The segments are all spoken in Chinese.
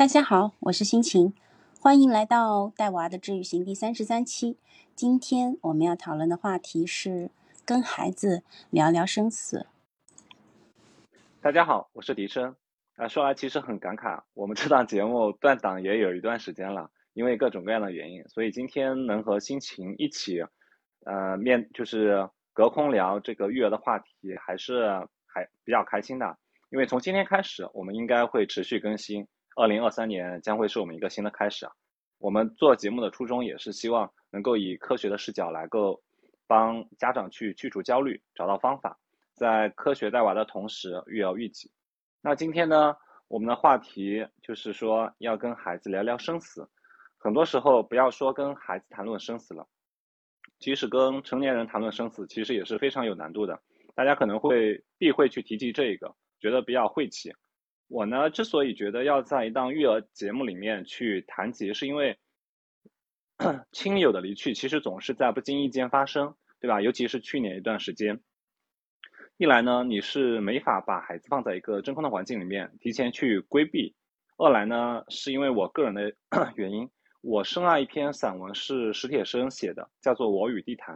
大家好，我是心情，欢迎来到带娃的治愈行第三十三期。今天我们要讨论的话题是跟孩子聊聊生死。大家好，我是笛声。啊，说来其实很感慨，我们这档节目断档也有一段时间了，因为各种各样的原因，所以今天能和心情一起，呃，面就是隔空聊这个育儿的话题，还是还比较开心的。因为从今天开始，我们应该会持续更新。二零二三年将会是我们一个新的开始啊！我们做节目的初衷也是希望能够以科学的视角来够帮家长去去除焦虑，找到方法，在科学带娃的同时育儿育己。那今天呢，我们的话题就是说要跟孩子聊聊生死。很多时候不要说跟孩子谈论生死了，即使跟成年人谈论生死，其实也是非常有难度的。大家可能会避讳去提及这个，觉得比较晦气。我呢，之所以觉得要在一档育儿节目里面去谈及，是因为 亲友的离去其实总是在不经意间发生，对吧？尤其是去年一段时间，一来呢，你是没法把孩子放在一个真空的环境里面提前去规避；二来呢，是因为我个人的 原因，我深爱一篇散文是史铁生写的，叫做《我与地坛》。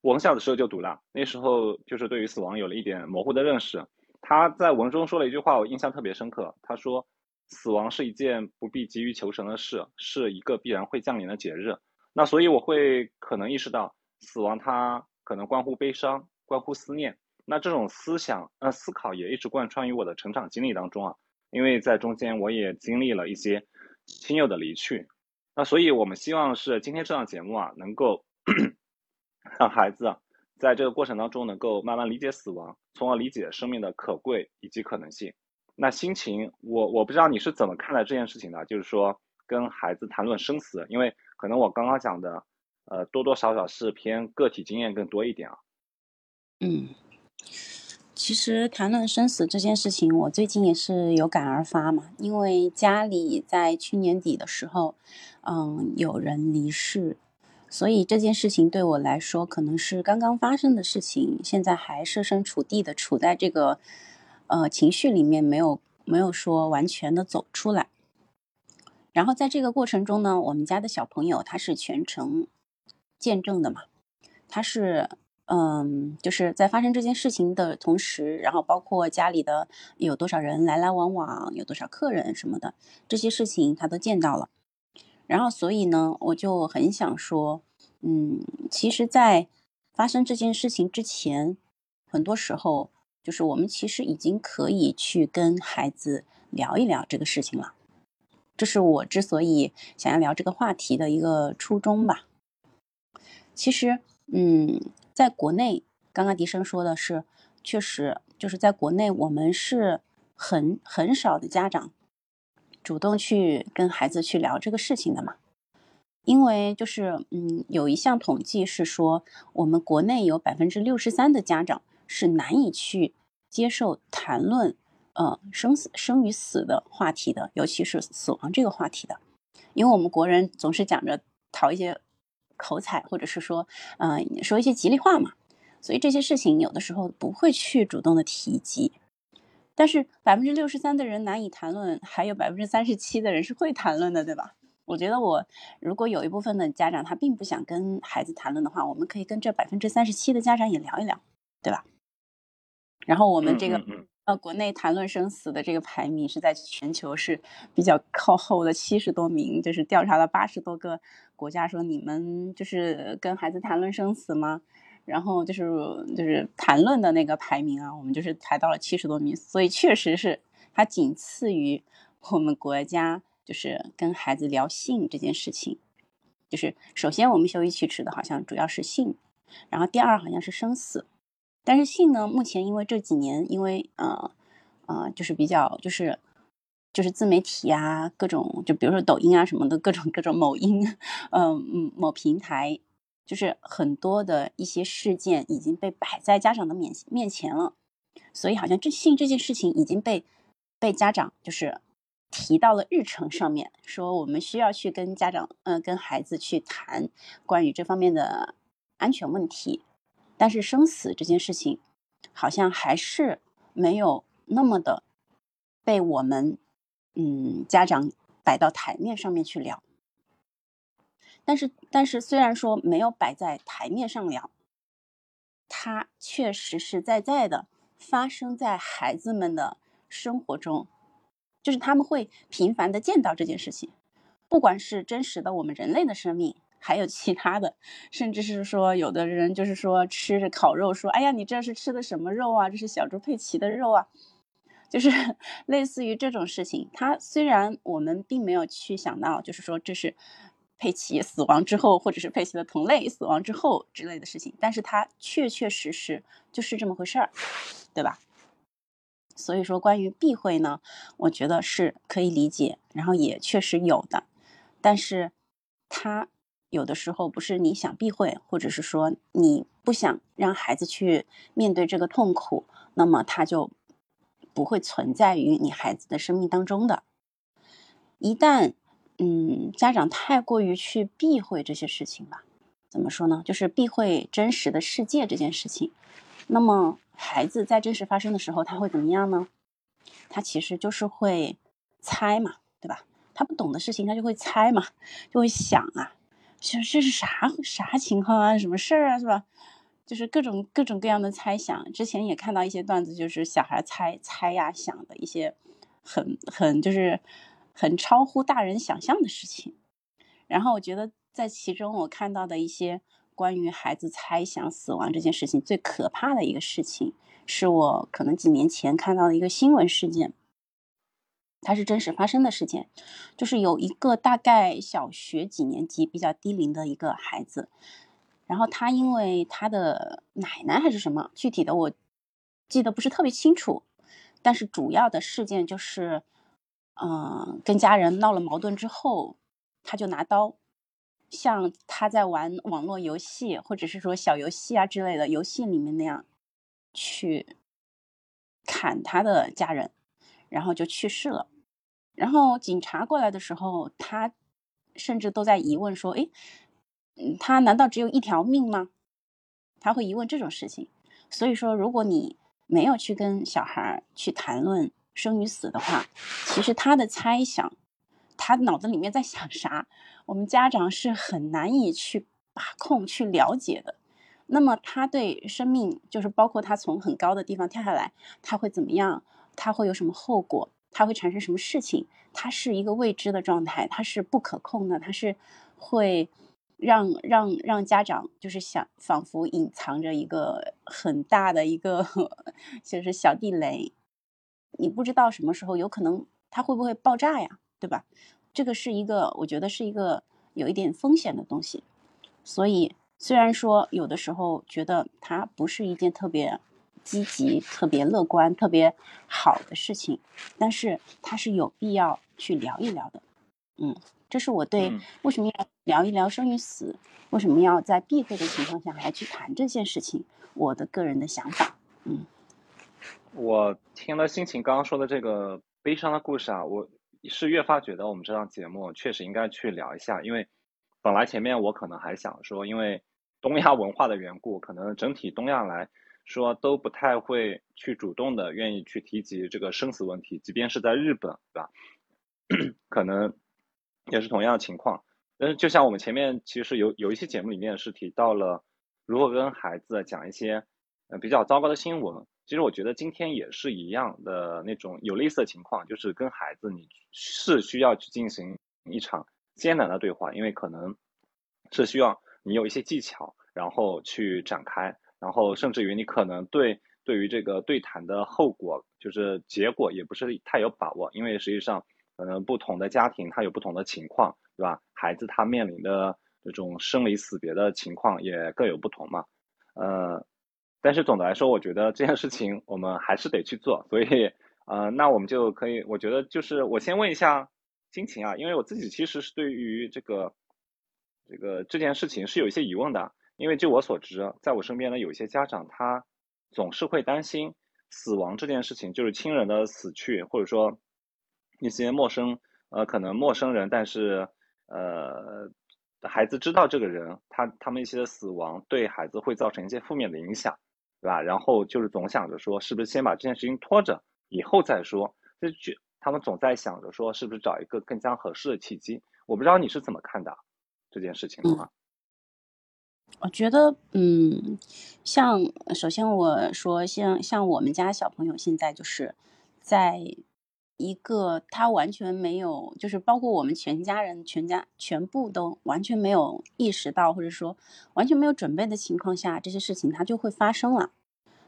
我很小的时候就读了，那时候就是对于死亡有了一点模糊的认识。他在文中说了一句话，我印象特别深刻。他说：“死亡是一件不必急于求成的事，是一个必然会降临的节日。”那所以我会可能意识到，死亡它可能关乎悲伤，关乎思念。那这种思想呃思考也一直贯穿于我的成长经历当中啊，因为在中间我也经历了一些亲友的离去。那所以我们希望是今天这档节目啊，能够 让孩子啊。在这个过程当中，能够慢慢理解死亡，从而理解生命的可贵以及可能性。那心情，我我不知道你是怎么看待这件事情的，就是说跟孩子谈论生死，因为可能我刚刚讲的，呃，多多少少是偏个体经验更多一点啊。嗯，其实谈论生死这件事情，我最近也是有感而发嘛，因为家里在去年底的时候，嗯，有人离世。所以这件事情对我来说，可能是刚刚发生的事情，现在还设身处地的处在这个，呃，情绪里面，没有没有说完全的走出来。然后在这个过程中呢，我们家的小朋友他是全程见证的嘛，他是，嗯，就是在发生这件事情的同时，然后包括家里的有多少人来来往往，有多少客人什么的，这些事情他都见到了。然后，所以呢，我就很想说，嗯，其实，在发生这件事情之前，很多时候，就是我们其实已经可以去跟孩子聊一聊这个事情了。这是我之所以想要聊这个话题的一个初衷吧。其实，嗯，在国内，刚刚笛声说的是，确实就是在国内，我们是很很少的家长。主动去跟孩子去聊这个事情的嘛？因为就是嗯，有一项统计是说，我们国内有百分之六十三的家长是难以去接受谈论呃生死生与死的话题的，尤其是死亡这个话题的。因为我们国人总是讲着讨一些口彩，或者是说嗯说一些吉利话嘛，所以这些事情有的时候不会去主动的提及。但是百分之六十三的人难以谈论，还有百分之三十七的人是会谈论的，对吧？我觉得我如果有一部分的家长他并不想跟孩子谈论的话，我们可以跟这百分之三十七的家长也聊一聊，对吧？然后我们这个呃国内谈论生死的这个排名是在全球是比较靠后的七十多名，就是调查了八十多个国家，说你们就是跟孩子谈论生死吗？然后就是就是谈论的那个排名啊，我们就是排到了七十多名，所以确实是它仅次于我们国家，就是跟孩子聊性这件事情。就是首先我们羞于启齿的，好像主要是性，然后第二好像是生死。但是性呢，目前因为这几年，因为呃呃，就是比较就是就是自媒体啊，各种就比如说抖音啊什么的各种各种某音，嗯嗯某平台。就是很多的一些事件已经被摆在家长的面面前了，所以好像这性这件事情已经被被家长就是提到了日程上面，说我们需要去跟家长嗯跟孩子去谈关于这方面的安全问题，但是生死这件事情好像还是没有那么的被我们嗯，家长摆到台面上面去聊。但是，但是虽然说没有摆在台面上聊，它却实实在在的发生在孩子们的生活中，就是他们会频繁的见到这件事情，不管是真实的我们人类的生命，还有其他的，甚至是说有的人就是说吃着烤肉，说哎呀，你这是吃的什么肉啊？这是小猪佩奇的肉啊，就是类似于这种事情。它虽然我们并没有去想到，就是说这是。佩奇死亡之后，或者是佩奇的同类死亡之后之类的事情，但是它确确实实就是这么回事儿，对吧？所以说，关于避讳呢，我觉得是可以理解，然后也确实有的，但是它有的时候不是你想避讳，或者是说你不想让孩子去面对这个痛苦，那么它就不会存在于你孩子的生命当中的，一旦。嗯，家长太过于去避讳这些事情吧？怎么说呢？就是避讳真实的世界这件事情。那么孩子在真实发生的时候，他会怎么样呢？他其实就是会猜嘛，对吧？他不懂的事情，他就会猜嘛，就会想啊，这这是啥啥情况啊？什么事儿啊？是吧？就是各种各种各样的猜想。之前也看到一些段子，就是小孩猜猜呀想的一些很很就是。很超乎大人想象的事情，然后我觉得在其中我看到的一些关于孩子猜想死亡这件事情最可怕的一个事情，是我可能几年前看到的一个新闻事件，它是真实发生的事件，就是有一个大概小学几年级比较低龄的一个孩子，然后他因为他的奶奶还是什么具体的我记得不是特别清楚，但是主要的事件就是。嗯，跟家人闹了矛盾之后，他就拿刀，像他在玩网络游戏或者是说小游戏啊之类的游戏里面那样，去砍他的家人，然后就去世了。然后警察过来的时候，他甚至都在疑问说：“哎，嗯，他难道只有一条命吗？”他会疑问这种事情。所以说，如果你没有去跟小孩去谈论，生与死的话，其实他的猜想，他脑子里面在想啥，我们家长是很难以去把控、去了解的。那么他对生命，就是包括他从很高的地方跳下来，他会怎么样？他会有什么后果？他会产生什么事情？他是一个未知的状态，他是不可控的，他是会让让让家长就是想仿佛隐藏着一个很大的一个 就是小地雷。你不知道什么时候有可能它会不会爆炸呀，对吧？这个是一个我觉得是一个有一点风险的东西，所以虽然说有的时候觉得它不是一件特别积极、特别乐观、特别好的事情，但是它是有必要去聊一聊的。嗯，这是我对为什么要聊一聊生与死，为什么要在避讳的情况下还去谈这件事情，我的个人的想法。嗯。我听了心情刚刚说的这个悲伤的故事啊，我是越发觉得我们这档节目确实应该去聊一下，因为本来前面我可能还想说，因为东亚文化的缘故，可能整体东亚来说都不太会去主动的愿意去提及这个生死问题，即便是在日本，对吧？可能也是同样的情况。但是就像我们前面其实有有一期节目里面是提到了如何跟孩子讲一些呃比较糟糕的新闻。其实我觉得今天也是一样的那种有类似的情况，就是跟孩子你是需要去进行一场艰难的对话，因为可能是需要你有一些技巧，然后去展开，然后甚至于你可能对对于这个对谈的后果，就是结果也不是太有把握，因为实际上可能不同的家庭它有不同的情况，对吧？孩子他面临的这种生离死别的情况也各有不同嘛，呃。但是总的来说，我觉得这件事情我们还是得去做，所以，呃，那我们就可以，我觉得就是我先问一下心情啊，因为我自己其实是对于这个，这个这件事情是有一些疑问的，因为就我所知，在我身边呢，有一些家长他总是会担心死亡这件事情，就是亲人的死去，或者说一些陌生，呃，可能陌生人，但是，呃，孩子知道这个人，他他们一些死亡对孩子会造成一些负面的影响。对吧？然后就是总想着说，是不是先把这件事情拖着，以后再说。这就他们总在想着说是不是找一个更加合适的契机。我不知道你是怎么看的这件事情的话。我觉得，嗯，像首先我说，像像我们家小朋友现在就是在一个他完全没有，就是包括我们全家人全家全部都完全没有意识到，或者说完全没有准备的情况下，这些事情它就会发生了。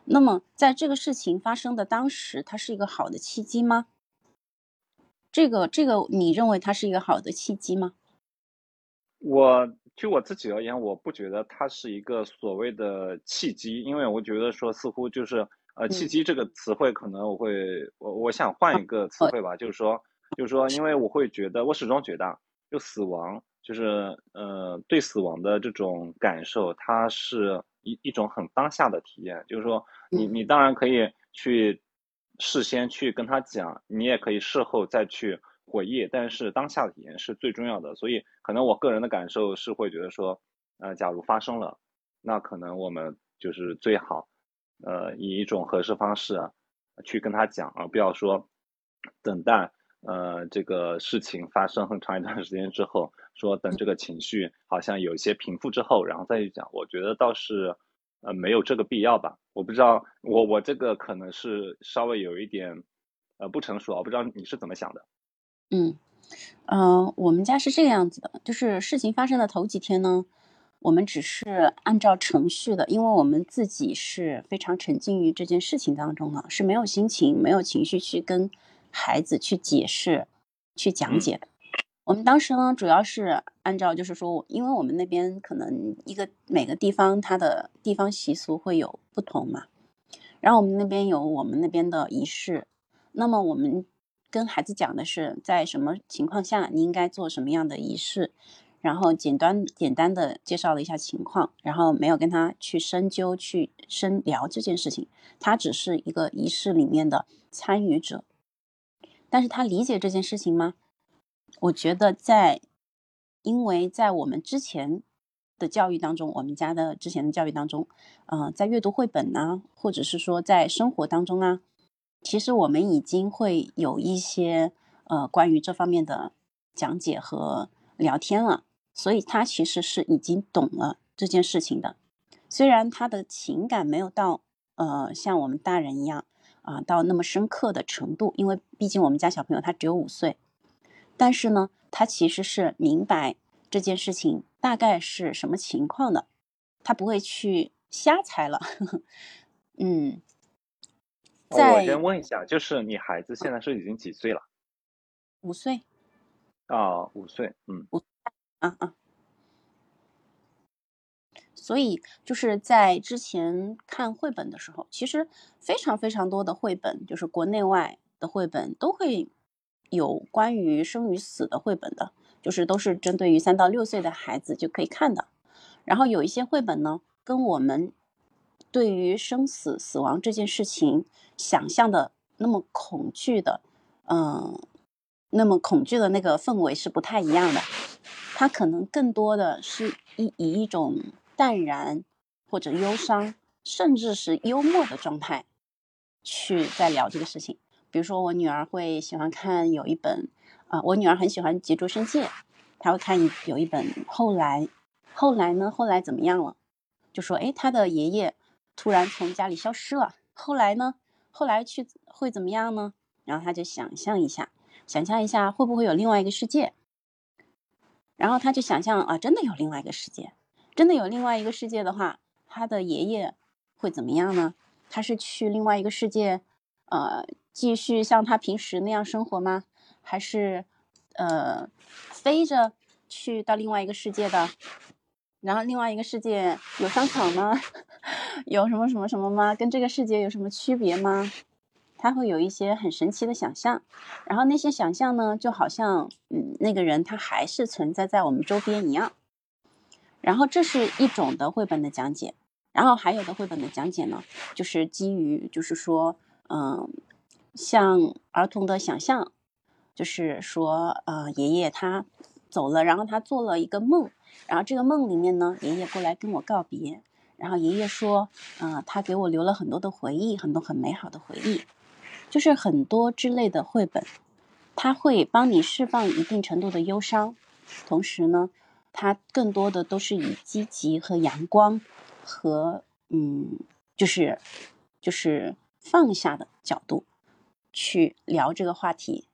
那么在这个事情发生的当时，它是一个好的契机吗？这个这个，你认为它是一个好的契机吗？我。就我自己而言，我不觉得它是一个所谓的契机，因为我觉得说似乎就是呃，契机这个词汇可能我会我我想换一个词汇吧，就是说就是说，因为我会觉得我始终觉得，就死亡就是呃对死亡的这种感受，它是一一种很当下的体验，就是说你。你当然可以去事先去跟他讲，你也可以事后再去。回忆，但是当下的体验是最重要的，所以可能我个人的感受是会觉得说，呃，假如发生了，那可能我们就是最好，呃，以一种合适方式去跟他讲，而不要说等待，呃，这个事情发生很长一段时间之后，说等这个情绪好像有一些平复之后，然后再去讲，我觉得倒是，呃，没有这个必要吧。我不知道，我我这个可能是稍微有一点，呃，不成熟，我不知道你是怎么想的。嗯，呃，我们家是这个样子的，就是事情发生的头几天呢，我们只是按照程序的，因为我们自己是非常沉浸于这件事情当中的，是没有心情、没有情绪去跟孩子去解释、去讲解的。我们当时呢，主要是按照就是说，因为我们那边可能一个每个地方它的地方习俗会有不同嘛，然后我们那边有我们那边的仪式，那么我们。跟孩子讲的是在什么情况下你应该做什么样的仪式，然后简单简单的介绍了一下情况，然后没有跟他去深究去深聊这件事情，他只是一个仪式里面的参与者，但是他理解这件事情吗？我觉得在，因为在我们之前的教育当中，我们家的之前的教育当中，呃，在阅读绘本啊，或者是说在生活当中啊。其实我们已经会有一些呃关于这方面的讲解和聊天了，所以他其实是已经懂了这件事情的。虽然他的情感没有到呃像我们大人一样啊到那么深刻的程度，因为毕竟我们家小朋友他只有五岁，但是呢，他其实是明白这件事情大概是什么情况的，他不会去瞎猜了。嗯。我先问一下，就是你孩子现在是已经几岁了？五岁。啊，五岁，嗯。五啊啊。所以就是在之前看绘本的时候，其实非常非常多的绘本，就是国内外的绘本都会有关于生与死的绘本的，就是都是针对于三到六岁的孩子就可以看的。然后有一些绘本呢，跟我们。对于生死、死亡这件事情，想象的那么恐惧的，嗯，那么恐惧的那个氛围是不太一样的。他可能更多的是以以一种淡然或者忧伤，甚至是幽默的状态去在聊这个事情。比如说，我女儿会喜欢看有一本啊，我女儿很喜欢《吉竹伸介》，她会看有一本。后来，后来呢？后来怎么样了？就说，哎，他的爷爷。突然从家里消失了，后来呢？后来去会怎么样呢？然后他就想象一下，想象一下会不会有另外一个世界。然后他就想象啊，真的有另外一个世界，真的有另外一个世界的话，他的爷爷会怎么样呢？他是去另外一个世界，呃，继续像他平时那样生活吗？还是呃，飞着去到另外一个世界的？然后另外一个世界有商场吗？有什么什么什么吗？跟这个世界有什么区别吗？他会有一些很神奇的想象，然后那些想象呢，就好像嗯，那个人他还是存在在我们周边一样。然后这是一种的绘本的讲解，然后还有的绘本的讲解呢，就是基于就是说嗯，像儿童的想象，就是说呃，爷爷他走了，然后他做了一个梦。然后这个梦里面呢，爷爷过来跟我告别，然后爷爷说，嗯，他给我留了很多的回忆，很多很美好的回忆，就是很多之类的绘本。它会帮你释放一定程度的忧伤，同时呢，它更多的都是以积极和阳光和嗯，就是就是放下的角度去聊这个话题，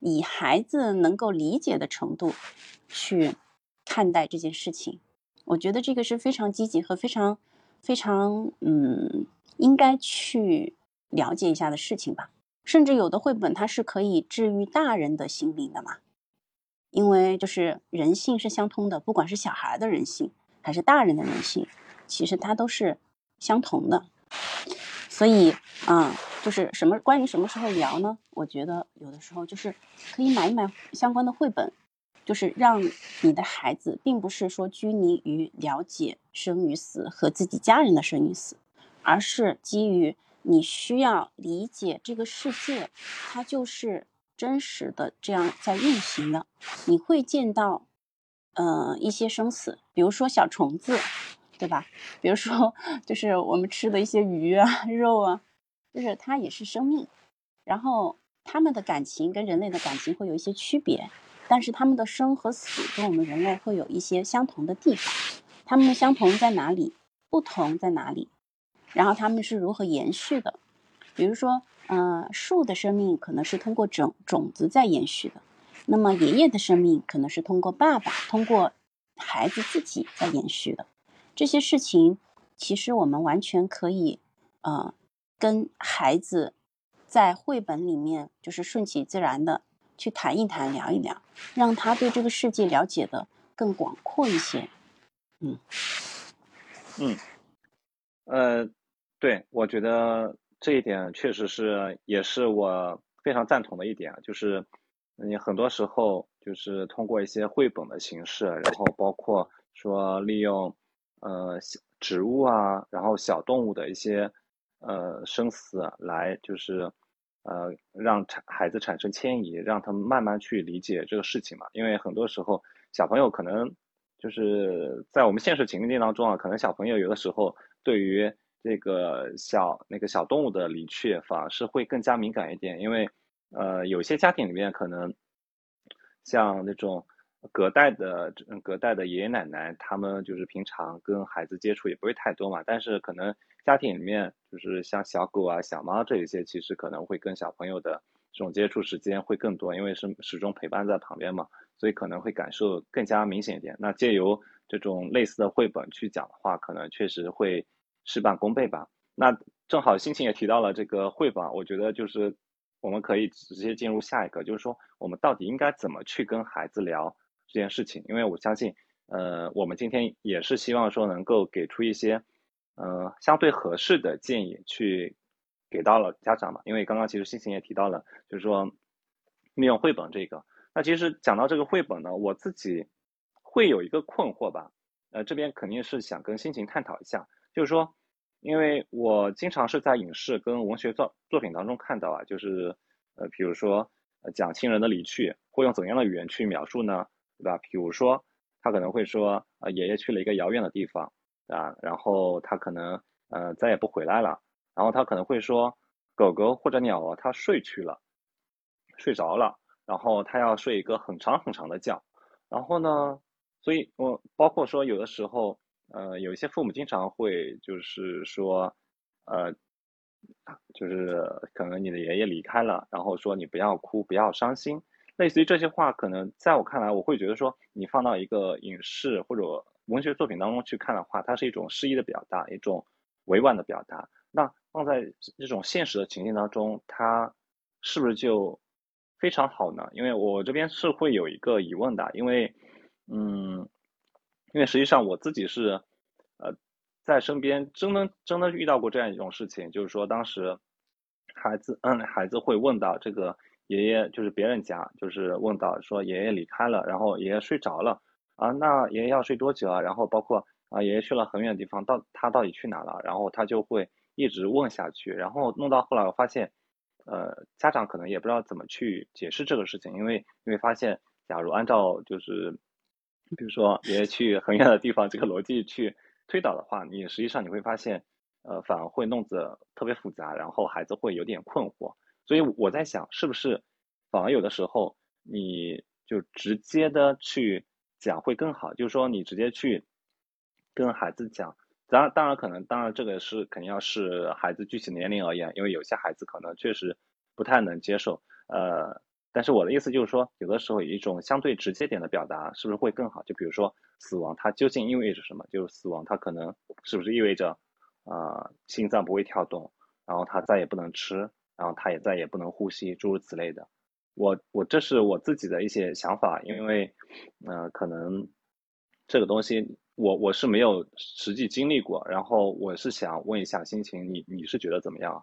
以孩子能够理解的程度去看待这件事情。我觉得这个是非常积极和非常非常嗯，应该去了解一下的事情吧。甚至有的绘本它是可以治愈大人的心灵的嘛，因为就是人性是相通的，不管是小孩的人性还是大人的人性，其实它都是相同的。所以啊，就是什么关于什么时候聊呢？我觉得有的时候就是可以买一买相关的绘本，就是让你的孩子并不是说拘泥于了解生与死和自己家人的生与死，而是基于。你需要理解这个世界，它就是真实的这样在运行的。你会见到，呃，一些生死，比如说小虫子，对吧？比如说，就是我们吃的一些鱼啊、肉啊，就是它也是生命。然后，它们的感情跟人类的感情会有一些区别，但是它们的生和死跟我们人类会有一些相同的地方。它们的相同在哪里？不同在哪里？然后他们是如何延续的？比如说，呃，树的生命可能是通过种种子在延续的，那么爷爷的生命可能是通过爸爸、通过孩子自己在延续的。这些事情其实我们完全可以，呃，跟孩子在绘本里面就是顺其自然的去谈一谈、聊一聊，让他对这个世界了解的更广阔一些。嗯，嗯，呃。对，我觉得这一点确实是，也是我非常赞同的一点，就是你很多时候就是通过一些绘本的形式，然后包括说利用呃植物啊，然后小动物的一些呃生死来，就是呃让产孩子产生迁移，让他们慢慢去理解这个事情嘛。因为很多时候小朋友可能就是在我们现实情境当中啊，可能小朋友有的时候对于这个小那个小动物的离去，反而是会更加敏感一点，因为，呃，有些家庭里面可能，像那种隔代的隔代的爷爷奶奶，他们就是平常跟孩子接触也不会太多嘛，但是可能家庭里面就是像小狗啊、小猫这一些，其实可能会跟小朋友的这种接触时间会更多，因为是始终陪伴在旁边嘛，所以可能会感受更加明显一点。那借由这种类似的绘本去讲的话，可能确实会。事半功倍吧。那正好心情也提到了这个绘本，我觉得就是我们可以直接进入下一个，就是说我们到底应该怎么去跟孩子聊这件事情？因为我相信，呃，我们今天也是希望说能够给出一些，呃，相对合适的建议去给到了家长嘛。因为刚刚其实心情也提到了，就是说利用绘本这个。那其实讲到这个绘本呢，我自己会有一个困惑吧。呃，这边肯定是想跟心情探讨一下。就是说，因为我经常是在影视跟文学作作品当中看到啊，就是呃，比如说呃讲亲人的离去，会用怎样的语言去描述呢？对吧？比如说他可能会说，呃，爷爷去了一个遥远的地方啊，然后他可能呃再也不回来了。然后他可能会说，狗狗或者鸟啊，它睡去了，睡着了，然后它要睡一个很长很长的觉。然后呢，所以我包括说有的时候。呃，有一些父母经常会就是说，呃，就是可能你的爷爷离开了，然后说你不要哭，不要伤心，类似于这些话，可能在我看来，我会觉得说，你放到一个影视或者文学作品当中去看的话，它是一种诗意的表达，一种委婉的表达。那放在这种现实的情境当中，它是不是就非常好呢？因为我这边是会有一个疑问的，因为，嗯。因为实际上我自己是，呃，在身边真的真的遇到过这样一种事情，就是说当时孩子，嗯，孩子会问到这个爷爷，就是别人家，就是问到说爷爷离开了，然后爷爷睡着了，啊，那爷爷要睡多久啊？然后包括啊，爷爷去了很远的地方，到他到底去哪了？然后他就会一直问下去，然后弄到后来，我发现，呃，家长可能也不知道怎么去解释这个事情，因为因为发现，假如按照就是。比如说爷爷去很远的地方，这个逻辑去推导的话，你实际上你会发现，呃，反而会弄得特别复杂，然后孩子会有点困惑。所以我在想，是不是反而有的时候你就直接的去讲会更好，就是说你直接去跟孩子讲，当然当然可能当然这个是肯定要是孩子具体年龄而言，因为有些孩子可能确实不太能接受，呃，但是我的意思就是说，有的时候有一种相对直接点的表达是不是会更好？就比如说死亡它究竟意味着什么？就是死亡它可能是不是意味着啊心脏不会跳动，然后他再也不能吃，然后他也再也不能呼吸，诸如此类的。我我这是我自己的一些想法，因为呃可能这个东西。我我是没有实际经历过，然后我是想问一下心情，你你是觉得怎么样？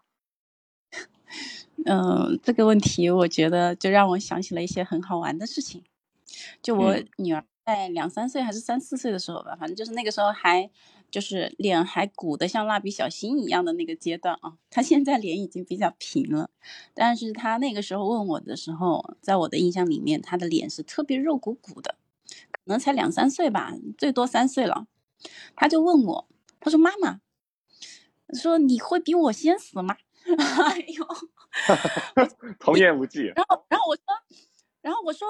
嗯，这个问题我觉得就让我想起了一些很好玩的事情。就我女儿在两三岁还是三四岁的时候吧，反正就是那个时候还就是脸还鼓得像蜡笔小新一样的那个阶段啊。她现在脸已经比较平了，但是她那个时候问我的时候，在我的印象里面，她的脸是特别肉鼓鼓的。可能才两三岁吧，最多三岁了，她就问我，她说：“妈妈，说你会比我先死吗？” 哎呦，童言无忌。然后，然后我说，然后我说，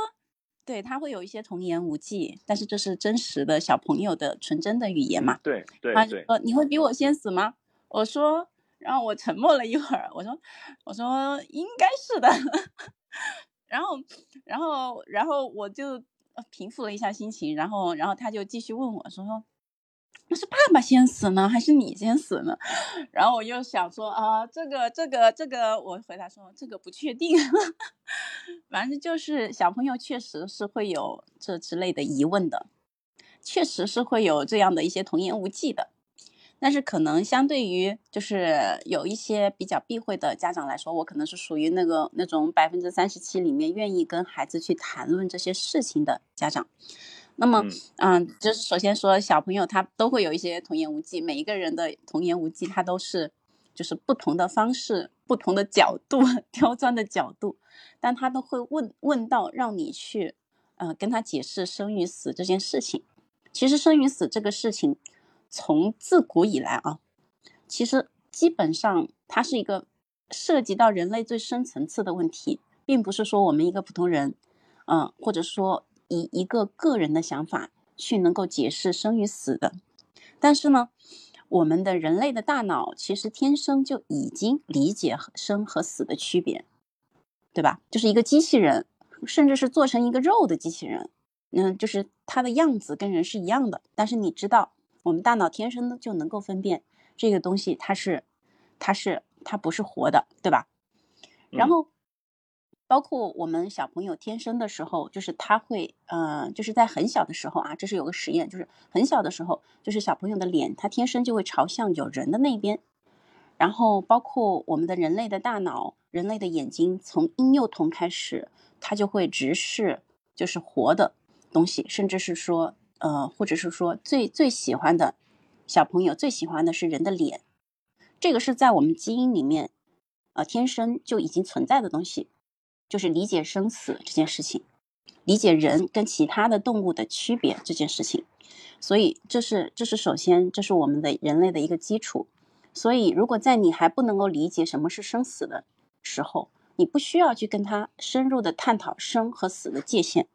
对他会有一些童言无忌，但是这是真实的小朋友的纯真的语言嘛？对对对。说你会比我先死吗？我说，然后我沉默了一会儿，我说，我说应该是的。然后，然后，然后我就。平复了一下心情，然后，然后他就继续问我说：“说那是爸爸先死呢，还是你先死呢？”然后我又想说：“啊，这个，这个，这个，我回答说这个不确定。反正就是小朋友确实是会有这之类的疑问的，确实是会有这样的一些童言无忌的。”但是可能相对于就是有一些比较避讳的家长来说，我可能是属于那个那种百分之三十七里面愿意跟孩子去谈论这些事情的家长。那么，嗯，就是首先说小朋友他都会有一些童言无忌，每一个人的童言无忌他都是就是不同的方式、不同的角度、刁钻的角度，但他都会问问到让你去呃跟他解释生与死这件事情。其实生与死这个事情。从自古以来啊，其实基本上它是一个涉及到人类最深层次的问题，并不是说我们一个普通人，嗯，或者说以一个个人的想法去能够解释生与死的。但是呢，我们的人类的大脑其实天生就已经理解生和死的区别，对吧？就是一个机器人，甚至是做成一个肉的机器人，嗯，就是它的样子跟人是一样的，但是你知道。我们大脑天生的就能够分辨这个东西，它是，它是，它不是活的，对吧？然后，包括我们小朋友天生的时候，就是他会，呃，就是在很小的时候啊，这是有个实验，就是很小的时候，就是小朋友的脸，他天生就会朝向有人的那边。然后，包括我们的人类的大脑，人类的眼睛，从婴幼童开始，他就会直视就是活的东西，甚至是说。呃，或者是说最最喜欢的小朋友最喜欢的是人的脸，这个是在我们基因里面，呃，天生就已经存在的东西，就是理解生死这件事情，理解人跟其他的动物的区别这件事情，所以这是这是首先这是我们的人类的一个基础，所以如果在你还不能够理解什么是生死的时候，你不需要去跟他深入的探讨生和死的界限。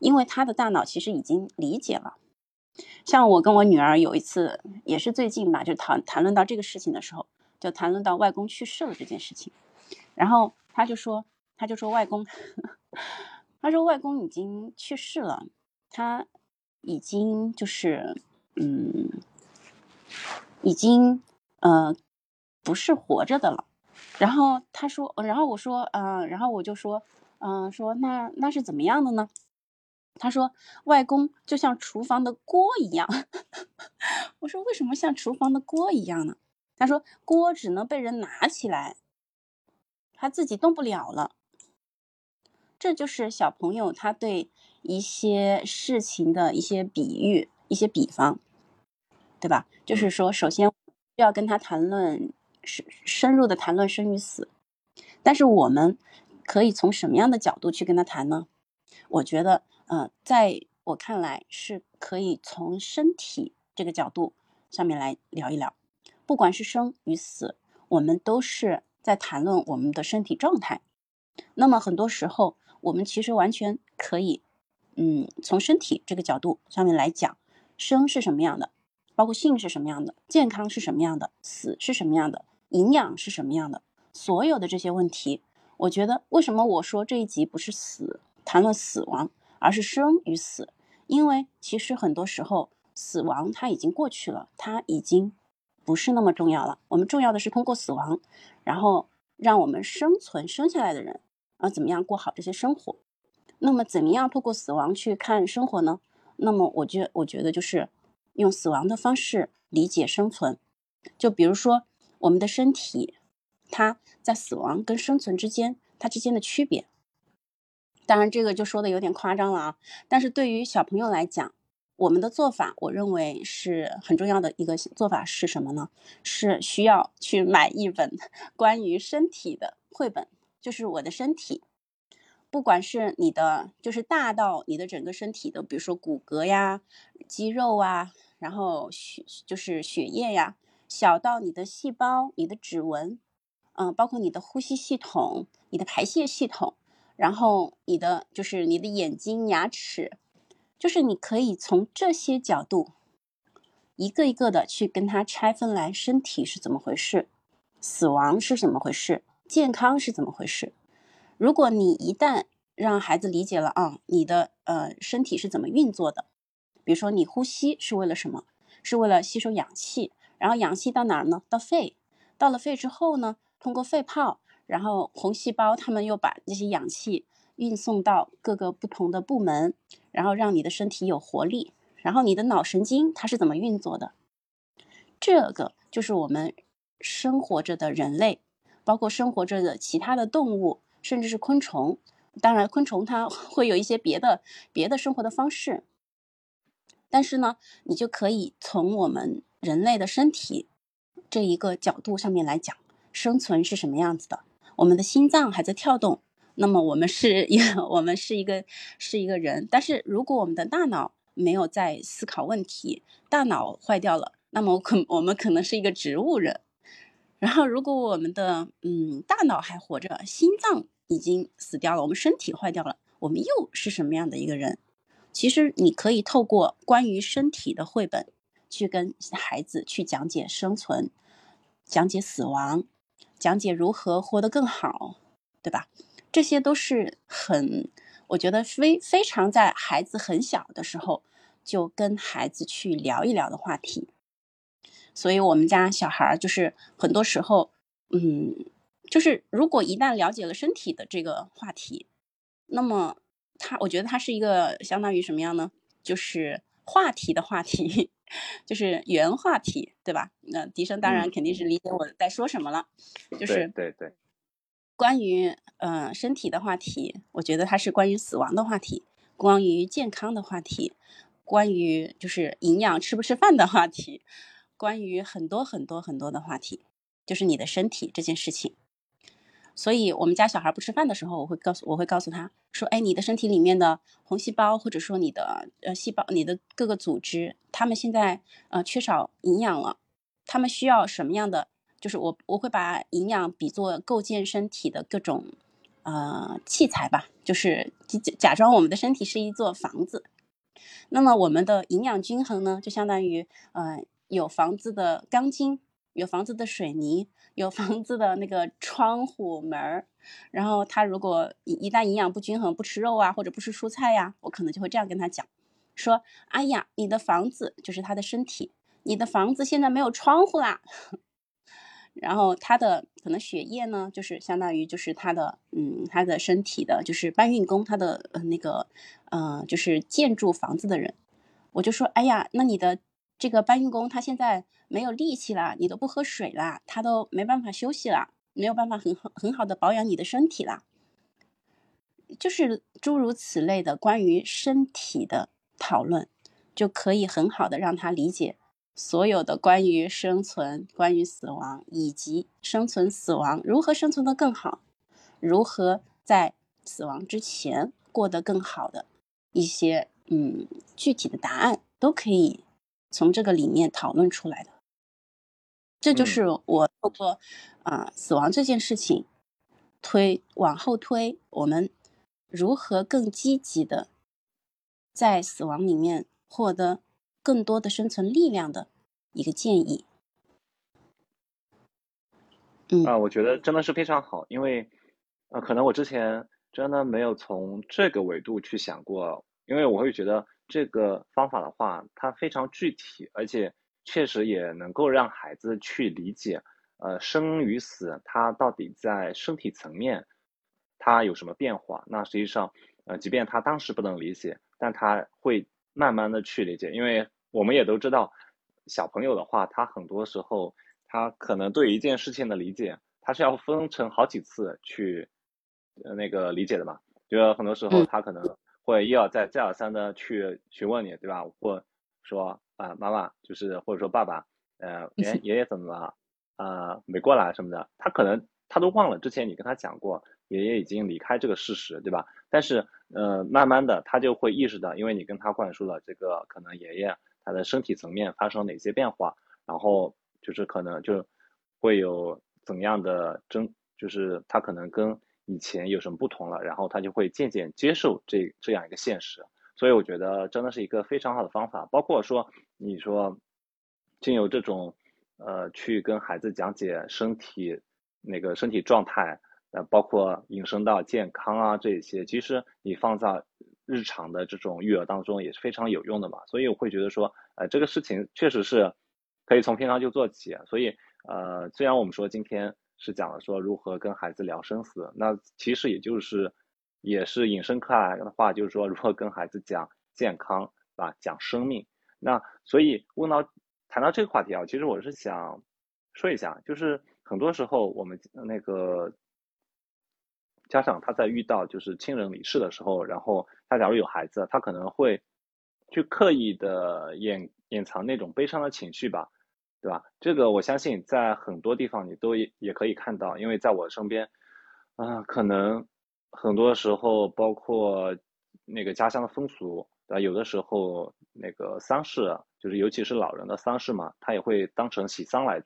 因为他的大脑其实已经理解了，像我跟我女儿有一次也是最近吧，就谈谈论到这个事情的时候，就谈论到外公去世了这件事情，然后他就说，他就说外公，他说外公已经去世了，他已经就是嗯，已经呃不是活着的了，然后他说，然后我说，嗯，然后我就说，嗯，说那那是怎么样的呢？他说：“外公就像厨房的锅一样。”我说：“为什么像厨房的锅一样呢？”他说：“锅只能被人拿起来，他自己动不了了。”这就是小朋友他对一些事情的一些比喻、一些比方，对吧？就是说，首先要跟他谈论深深入的谈论生与死，但是我们可以从什么样的角度去跟他谈呢？我觉得。嗯，在我看来是可以从身体这个角度上面来聊一聊，不管是生与死，我们都是在谈论我们的身体状态。那么很多时候，我们其实完全可以，嗯，从身体这个角度上面来讲，生是什么样的，包括性是什么样的，健康是什么样的，死是什么样的，营养是什么样的，所有的这些问题，我觉得为什么我说这一集不是死谈论死亡，而是生与死？因为其实很多时候，死亡它已经过去了，它已经不是那么重要了。我们重要的是通过死亡，然后让我们生存生下来的人啊，怎么样过好这些生活？那么怎么样透过死亡去看生活呢？那么我觉我觉得就是用死亡的方式理解生存。就比如说我们的身体，它在死亡跟生存之间，它之间的区别。当然，这个就说的有点夸张了啊。但是对于小朋友来讲，我们的做法，我认为是很重要的一个做法是什么呢？是需要去买一本 关于身体的绘本，就是我的身体，不管是你的，就是大到你的整个身体的，比如说骨骼呀、肌肉啊，然后血就是血液呀，小到你的细胞、你的指纹，嗯，包括你的呼吸系统、你的排泄系统。然后你的就是你的眼睛、牙齿，就是你可以从这些角度，一个一个的去跟它拆分来，身体是怎么回事，死亡是怎么回事，健康是怎么回事。如果你一旦让孩子理解了啊，你的呃身体是怎么运作的，比如说你呼吸是为了什么？是为了吸收氧气，然后氧气到哪儿呢？到肺，到了肺之后呢，通过肺泡。然后红细胞他们又把这些氧气运送到各个不同的部门，然后让你的身体有活力。然后你的脑神经它是怎么运作的？这个就是我们生活着的人类，包括生活着的其他的动物，甚至是昆虫。当然，昆虫它 会有一些别的别的生活的方式，但是呢，你就可以从我们人类的身体这一个角度上面来讲，生存是什么样子的。我们的心脏还在跳动，那么我们是 我们是一个是一个人。但是如果我们的大脑没有在思考问题，大脑坏掉了，那么可 我们可能是一个植物人。然后如果我们的嗯大脑还活着，心脏已经死掉了，我们身体坏掉了，我们又是什么样的一个人？其实你可以透过关于身体的绘本，去跟孩子去讲解生存，讲解死亡。讲解如何活得更好，对吧？这些都是很，我觉得非非常在孩子很小的时候就跟孩子去聊一聊的话题。所以，我们家小孩就是很多时候，嗯，就是如果一旦了解了身体的这个话题，那么他，我觉得他是一个相当于什么样呢？就是话题的话题。就是原话题，对吧？那笛声当然肯定是理解我在说什么了。就是对对，关于嗯身体的话题，我觉得它是关于死亡的话题，关于健康的话题，关于就是营养吃不吃饭的话题，关于很多很多很多的话题，就是你的身体这件事情。所以，我们家小孩不吃饭的时候，我会告诉我会告诉他说：“哎，你的身体里面的红细胞，或者说你的呃细胞，你的各个组织，他们现在呃缺少营养了，他们需要什么样的？就是我我会把营养比作构建身体的各种呃器材吧，就是假假装我们的身体是一座房子。那么我们的营养均衡呢，就相当于呃有房子的钢筋。”有房子的水泥，有房子的那个窗户门儿，然后他如果一一旦营养不均衡，不吃肉啊，或者不吃蔬菜呀，我可能就会这样跟他讲，说：“哎呀，你的房子就是他的身体，你的房子现在没有窗户啦。”然后他的可能血液呢，就是相当于就是他的嗯他的身体的，就是搬运工，他的呃那个呃就是建筑房子的人，我就说：“哎呀，那你的。”这个搬运工他现在没有力气了，你都不喝水了，他都没办法休息了，没有办法很好很好的保养你的身体了，就是诸如此类的关于身体的讨论，就可以很好的让他理解所有的关于生存、关于死亡以及生存死亡如何生存的更好，如何在死亡之前过得更好的一些嗯具体的答案都可以。从这个里面讨论出来的，这就是我透过啊死亡这件事情，推往后推，我们如何更积极的在死亡里面获得更多的生存力量的一个建议。嗯。啊，我觉得真的是非常好，因为呃，可能我之前真的没有从这个维度去想过，因为我会觉得这个方法的话，它非常具体，而且确实也能够让孩子去理解，呃，生与死它到底在身体层面它有什么变化。那实际上，呃，即便他当时不能理解，但他会慢慢的去理解，因为我们也都知道，小朋友的话，他很多时候。他可能对一件事情的理解，他是要分成好几次去，呃，那个理解的嘛。就很多时候他可能会一而再、再而三的去询问你，对吧？或说啊，妈妈，就是或者说爸爸，呃，爷爷爷怎么了？啊，没过来什么的。他可能他都忘了之前你跟他讲过，爷爷已经离开这个事实，对吧？但是，呃，慢慢的他就会意识到，因为你跟他灌输了这个，可能爷爷他的身体层面发生哪些变化，然后。就是可能就会有怎样的争，就是他可能跟以前有什么不同了，然后他就会渐渐接受这这样一个现实。所以我觉得真的是一个非常好的方法。包括说你说，经由这种呃去跟孩子讲解身体那个身体状态，呃，包括引申到健康啊这些，其实你放在日常的这种育儿当中也是非常有用的嘛。所以我会觉得说，呃，这个事情确实是。可以从平常就做起，所以呃，虽然我们说今天是讲了说如何跟孩子聊生死，那其实也就是也是引申开来的话，就是说如何跟孩子讲健康啊，讲生命。那所以问到谈到这个话题啊，其实我是想说一下，就是很多时候我们那个家长他在遇到就是亲人离世的时候，然后他假如有孩子，他可能会去刻意的掩掩藏那种悲伤的情绪吧。对吧？这个我相信在很多地方你都也也可以看到，因为在我身边，啊，可能很多时候包括那个家乡的风俗，对吧？有的时候那个丧事，就是尤其是老人的丧事嘛，他也会当成喜丧来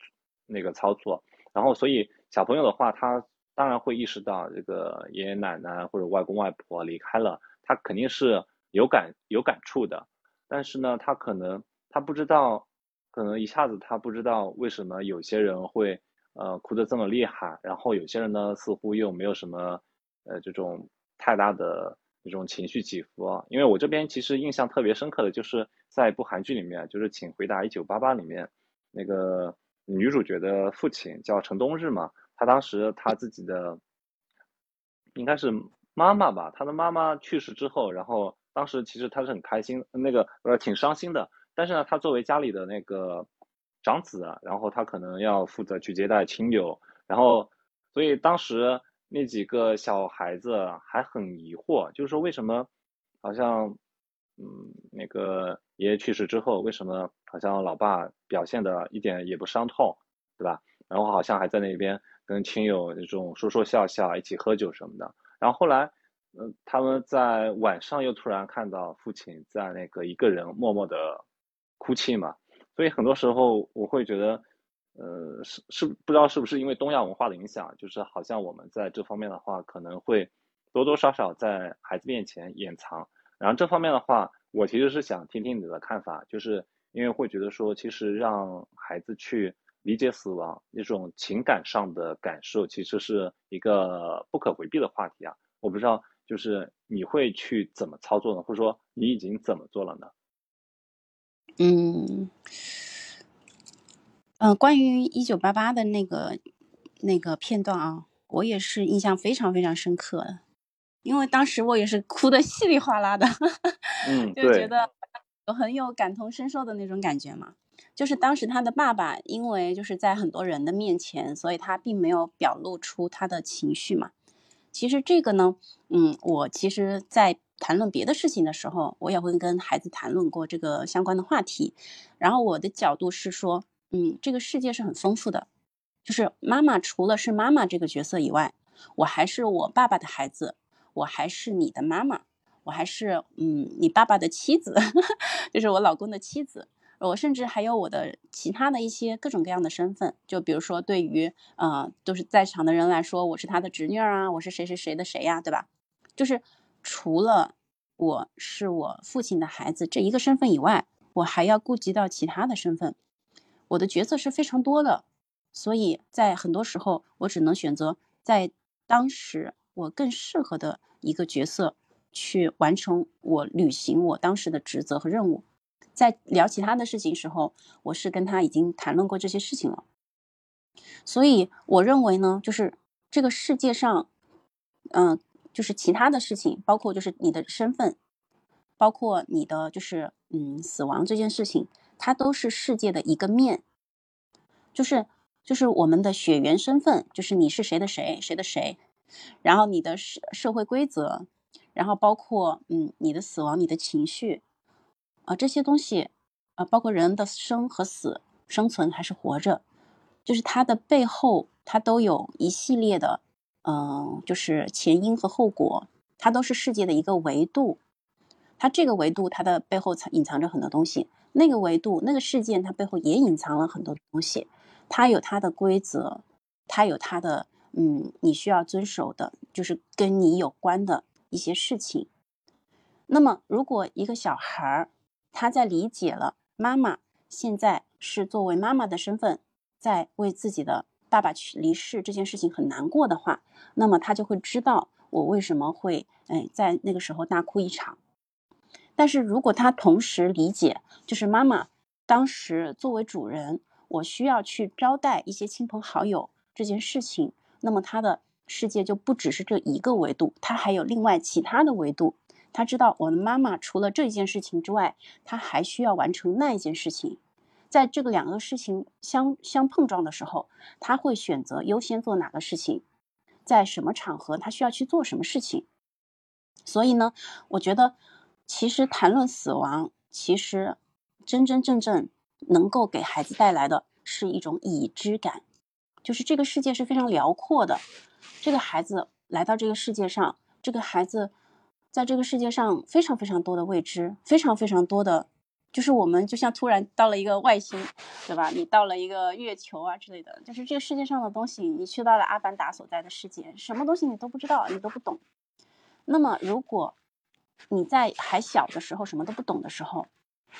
那个操作。然后，所以小朋友的话，他当然会意识到这个爷爷奶奶或者外公外婆离开了，他肯定是有感有感触的。但是呢，他可能他不知道。可能一下子他不知道为什么有些人会呃哭得这么厉害，然后有些人呢似乎又没有什么呃这种太大的这种情绪起伏。因为我这边其实印象特别深刻的就是在一部韩剧里面，就是《请回答一九八八》里面那个女主角的父亲叫陈冬日嘛，他当时他自己的应该是妈妈吧，他的妈妈去世之后，然后当时其实他是很开心，那个呃挺伤心的。但是呢，他作为家里的那个长子，然后他可能要负责去接待亲友，然后所以当时那几个小孩子还很疑惑，就是说为什么好像嗯那个爷爷去世之后，为什么好像老爸表现的一点也不伤痛，对吧？然后好像还在那边跟亲友那种说说笑笑，一起喝酒什么的。然后后来嗯他们在晚上又突然看到父亲在那个一个人默默的。哭泣嘛，所以很多时候我会觉得，呃，是是不知道是不是因为东亚文化的影响，就是好像我们在这方面的话，可能会多多少少在孩子面前掩藏。然后这方面的话，我其实是想听听你的看法，就是因为会觉得说，其实让孩子去理解死亡那种情感上的感受，其实是一个不可回避的话题啊。我不知道，就是你会去怎么操作呢？或者说你已经怎么做了呢？嗯，呃，关于一九八八的那个那个片段啊，我也是印象非常非常深刻的，因为当时我也是哭的稀里哗啦的，嗯，就觉得有很有感同身受的那种感觉嘛。就是当时他的爸爸，因为就是在很多人的面前，所以他并没有表露出他的情绪嘛。其实这个呢，嗯，我其实，在。谈论别的事情的时候，我也会跟孩子谈论过这个相关的话题。然后我的角度是说，嗯，这个世界是很丰富的，就是妈妈除了是妈妈这个角色以外，我还是我爸爸的孩子，我还是你的妈妈，我还是嗯你爸爸的妻子，就是我老公的妻子。我甚至还有我的其他的一些各种各样的身份，就比如说对于呃，都是在场的人来说，我是他的侄女啊，我是谁谁谁的谁呀，对吧？就是除了我是我父亲的孩子这一个身份以外，我还要顾及到其他的身份，我的角色是非常多的，所以在很多时候，我只能选择在当时我更适合的一个角色去完成我履行我当时的职责和任务。在聊其他的事情时候，我是跟他已经谈论过这些事情了，所以我认为呢，就是这个世界上，嗯，就是其他的事情，包括就是你的身份，包括你的就是嗯死亡这件事情，它都是世界的一个面，就是就是我们的血缘身份，就是你是谁的谁谁的谁，然后你的社社会规则，然后包括嗯你的死亡，你的情绪。啊，这些东西，啊，包括人的生和死，生存还是活着，就是它的背后，它都有一系列的，嗯，就是前因和后果，它都是世界的一个维度。它这个维度，它的背后藏隐藏着很多东西；那个维度，那个事件，它背后也隐藏了很多东西。它有它的规则，它有它的，嗯，你需要遵守的，就是跟你有关的一些事情。那么，如果一个小孩儿，他在理解了妈妈现在是作为妈妈的身份，在为自己的爸爸去离世这件事情很难过的话，那么他就会知道我为什么会哎在那个时候大哭一场。但是如果他同时理解，就是妈妈当时作为主人，我需要去招待一些亲朋好友这件事情，那么他的世界就不只是这一个维度，他还有另外其他的维度。他知道我的妈妈除了这一件事情之外，他还需要完成那一件事情。在这个两个事情相相碰撞的时候，他会选择优先做哪个事情，在什么场合他需要去做什么事情。所以呢，我觉得其实谈论死亡，其实真真正正能够给孩子带来的是一种已知感，就是这个世界是非常辽阔的。这个孩子来到这个世界上，这个孩子。在这个世界上，非常非常多的未知，非常非常多的，就是我们就像突然到了一个外星，对吧？你到了一个月球啊之类的，就是这个世界上的东西，你去到了阿凡达所在的世界，什么东西你都不知道，你都不懂。那么，如果你在还小的时候什么都不懂的时候，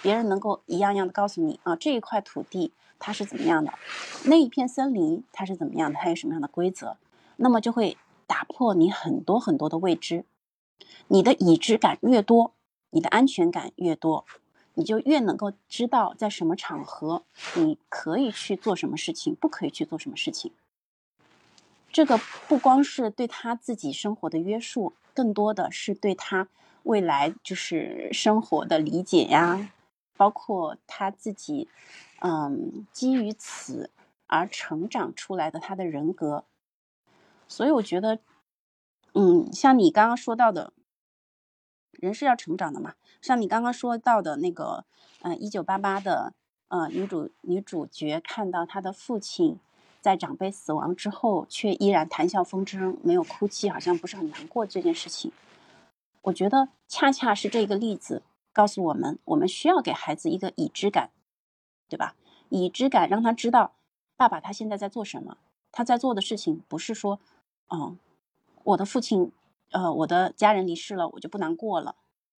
别人能够一样样的告诉你啊，这一块土地它是怎么样的，那一片森林它是怎么样的，它有什么样的规则，那么就会打破你很多很多的未知。你的已知感越多，你的安全感越多，你就越能够知道在什么场合你可以去做什么事情，不可以去做什么事情。这个不光是对他自己生活的约束，更多的是对他未来就是生活的理解呀，包括他自己，嗯，基于此而成长出来的他的人格。所以我觉得，嗯，像你刚刚说到的。人是要成长的嘛，像你刚刚说到的那个，嗯，一九八八的，呃，女主女主角看到她的父亲在长辈死亡之后，却依然谈笑风生，没有哭泣，好像不是很难过这件事情。我觉得恰恰是这个例子告诉我们，我们需要给孩子一个已知感，对吧？已知感让他知道爸爸他现在在做什么，他在做的事情不是说，嗯，我的父亲。呃，我的家人离世了，我就不难过了。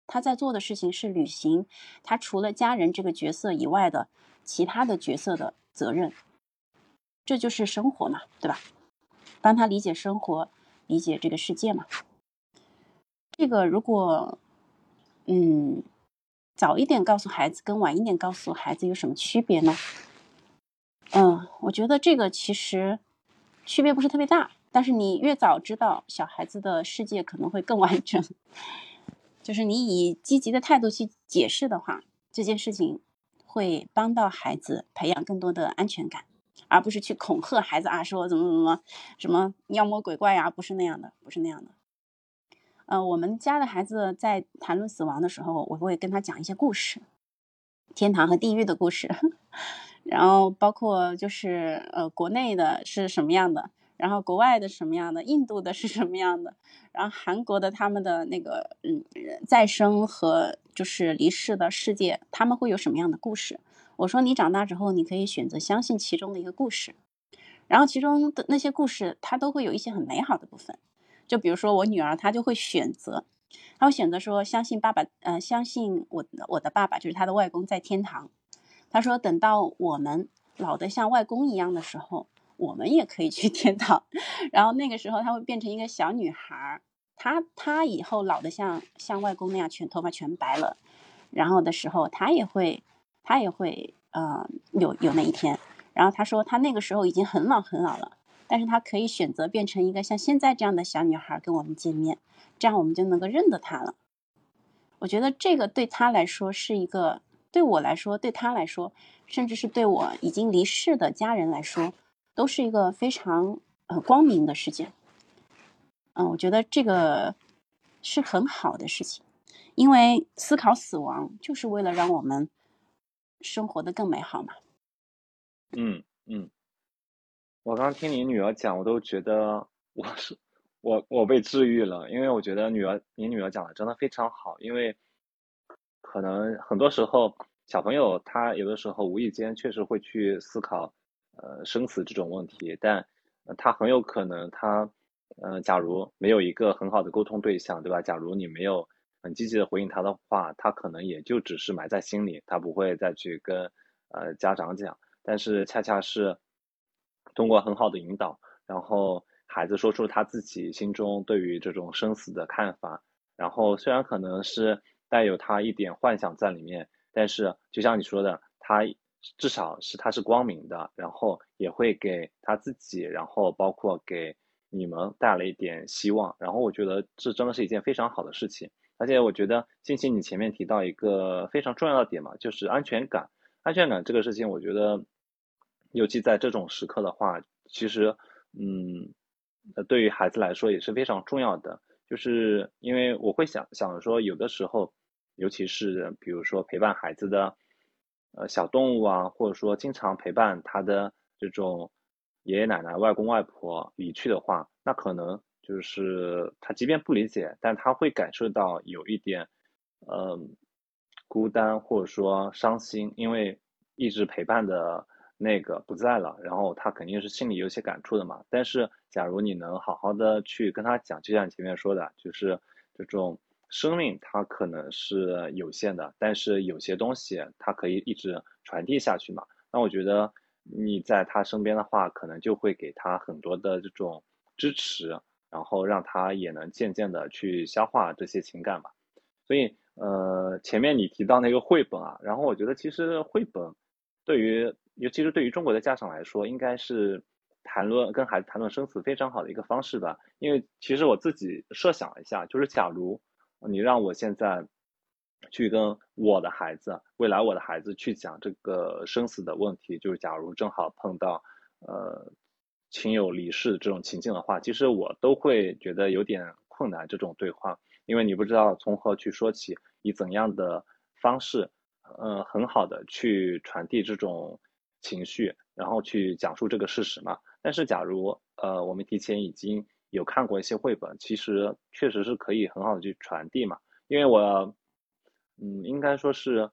他在做的事情是履行他除了家人这个角色以外的其他的角色的责任，这就是生活嘛，对吧？帮他理解生活，理解这个世界嘛。这个如果，嗯，早一点告诉孩子跟晚一点告诉孩子有什么区别呢？嗯，我觉得这个其实区别不是特别大。但是你越早知道小孩子的世界可能会更完整，就是你以积极的态度去解释的话，这件事情会帮到孩子培养更多的安全感，而不是去恐吓孩子啊，说怎么怎么什么妖魔鬼怪呀，不是那样的，不是那样的。呃，我们家的孩子在谈论死亡的时候，我会跟他讲一些故事，天堂和地狱的故事，然后包括就是呃国内的是什么样的。然后国外的什么样的，印度的是什么样的，然后韩国的他们的那个嗯再生和就是离世的世界，他们会有什么样的故事？我说你长大之后，你可以选择相信其中的一个故事，然后其中的那些故事，它都会有一些很美好的部分。就比如说我女儿，她就会选择，她会选择说相信爸爸，呃，相信我我的爸爸，就是她的外公在天堂。她说等到我们老的像外公一样的时候，我们也可以去天堂。然后那个时候，她会变成一个小女孩，她她以后老的像像外公那样，全头发全白了，然后的时候，她也会。他也会，呃，有有那一天。然后他说，他那个时候已经很老很老了，但是他可以选择变成一个像现在这样的小女孩跟我们见面，这样我们就能够认得她了。我觉得这个对他来说是一个，对我来说，对他来说，甚至是对我已经离世的家人来说，都是一个非常呃光明的事件。嗯，我觉得这个是很好的事情，因为思考死亡就是为了让我们。生活的更美好嘛？嗯嗯，我刚听你女儿讲，我都觉得我是我我被治愈了，因为我觉得女儿你女儿讲的真的非常好，因为可能很多时候小朋友他有的时候无意间确实会去思考呃生死这种问题，但他很有可能他呃假如没有一个很好的沟通对象，对吧？假如你没有。很积极的回应他的话，他可能也就只是埋在心里，他不会再去跟呃家长讲。但是恰恰是通过很好的引导，然后孩子说出他自己心中对于这种生死的看法。然后虽然可能是带有他一点幻想在里面，但是就像你说的，他至少是他是光明的，然后也会给他自己，然后包括给你们带来一点希望。然后我觉得这真的是一件非常好的事情。而且我觉得，欣欣，你前面提到一个非常重要的点嘛，就是安全感。安全感这个事情，我觉得，尤其在这种时刻的话，其实，嗯，对于孩子来说也是非常重要的。就是因为我会想想说，有的时候，尤其是比如说陪伴孩子的，呃，小动物啊，或者说经常陪伴他的这种爷爷奶奶、外公外婆离去的话，那可能。就是他即便不理解，但他会感受到有一点，嗯，孤单或者说伤心，因为一直陪伴的那个不在了，然后他肯定是心里有些感触的嘛。但是，假如你能好好的去跟他讲，就像前面说的，就是这种生命它可能是有限的，但是有些东西它可以一直传递下去嘛。那我觉得你在他身边的话，可能就会给他很多的这种支持。然后让他也能渐渐的去消化这些情感吧。所以，呃，前面你提到那个绘本啊，然后我觉得其实绘本对于，尤其是对于中国的家长来说，应该是谈论跟孩子谈论生死非常好的一个方式吧。因为其实我自己设想了一下，就是假如你让我现在去跟我的孩子，未来我的孩子去讲这个生死的问题，就是假如正好碰到，呃。亲友离世这种情境的话，其实我都会觉得有点困难。这种对话，因为你不知道从何去说起，以怎样的方式，嗯，很好的去传递这种情绪，然后去讲述这个事实嘛。但是，假如呃，我们提前已经有看过一些绘本，其实确实是可以很好的去传递嘛。因为我，嗯，应该说是。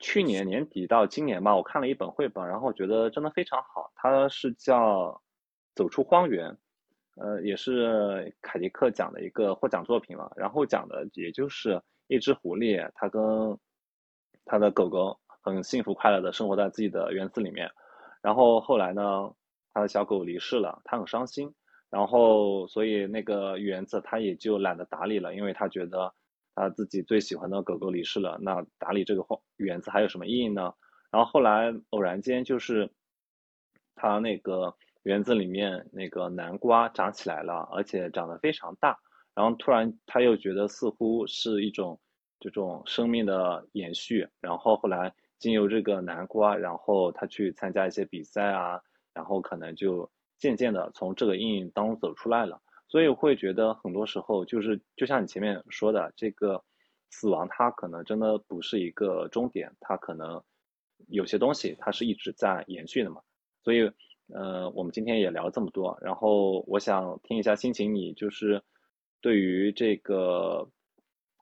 去年年底到今年吧，我看了一本绘本，然后觉得真的非常好。它是叫《走出荒原》，呃，也是凯迪克讲的一个获奖作品了。然后讲的也就是一只狐狸，它跟它的狗狗很幸福快乐的生活在自己的园子里面。然后后来呢，它的小狗离世了，它很伤心。然后所以那个园子他也就懒得打理了，因为他觉得。他自己最喜欢的狗狗离世了，那打理这个园子还有什么意义呢？然后后来偶然间就是他那个园子里面那个南瓜长起来了，而且长得非常大。然后突然他又觉得似乎是一种这种生命的延续。然后后来经由这个南瓜，然后他去参加一些比赛啊，然后可能就渐渐的从这个阴影当中走出来了。所以会觉得很多时候就是，就像你前面说的，这个死亡它可能真的不是一个终点，它可能有些东西它是一直在延续的嘛。所以，呃，我们今天也聊了这么多，然后我想听一下心情，你就是对于这个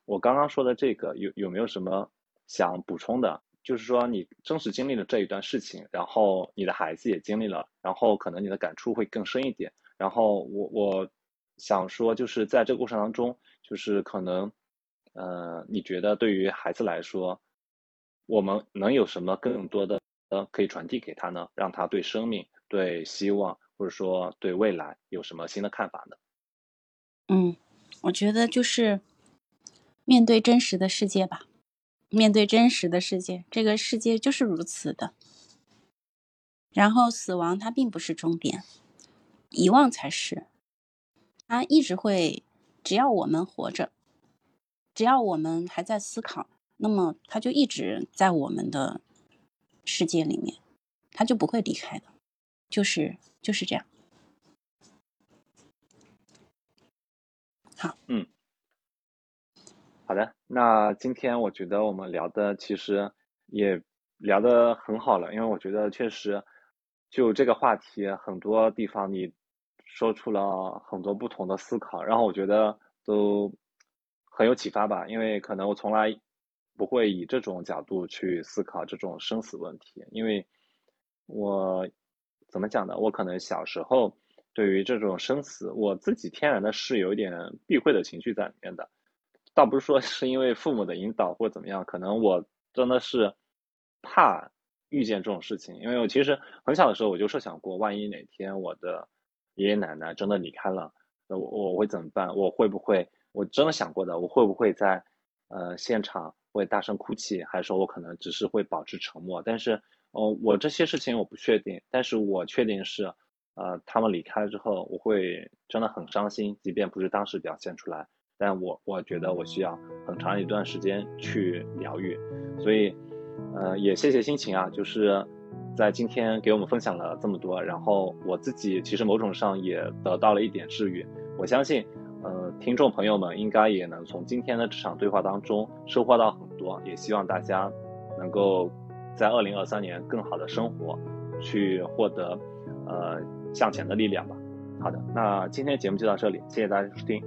我刚刚说的这个有有没有什么想补充的？就是说你真实经历了这一段事情，然后你的孩子也经历了，然后可能你的感触会更深一点。然后我我想说，就是在这个过程当中，就是可能，呃，你觉得对于孩子来说，我们能有什么更多的呃可以传递给他呢？让他对生命、对希望，或者说对未来有什么新的看法呢？嗯，我觉得就是面对真实的世界吧。面对真实的世界，这个世界就是如此的。然后死亡它并不是终点，遗忘才是。它一直会，只要我们活着，只要我们还在思考，那么它就一直在我们的世界里面，它就不会离开的，就是就是这样。好，嗯。好的，那今天我觉得我们聊的其实也聊得很好了，因为我觉得确实就这个话题，很多地方你说出了很多不同的思考，然后我觉得都很有启发吧。因为可能我从来不会以这种角度去思考这种生死问题，因为我怎么讲呢？我可能小时候对于这种生死，我自己天然的是有一点避讳的情绪在里面的。倒不是说是因为父母的引导或怎么样，可能我真的是怕遇见这种事情，因为我其实很小的时候我就设想过，万一哪天我的爷爷奶奶真的离开了，那我我会怎么办？我会不会？我真的想过的，我会不会在呃现场会大声哭泣，还是说我可能只是会保持沉默？但是，哦，我这些事情我不确定，但是我确定是，呃，他们离开之后，我会真的很伤心，即便不是当时表现出来。但我我觉得我需要很长一段时间去疗愈，所以，呃，也谢谢心情啊，就是在今天给我们分享了这么多，然后我自己其实某种上也得到了一点治愈。我相信，呃，听众朋友们应该也能从今天的这场对话当中收获到很多，也希望大家能够在二零二三年更好的生活，去获得呃向前的力量吧。好的，那今天节目就到这里，谢谢大家收听。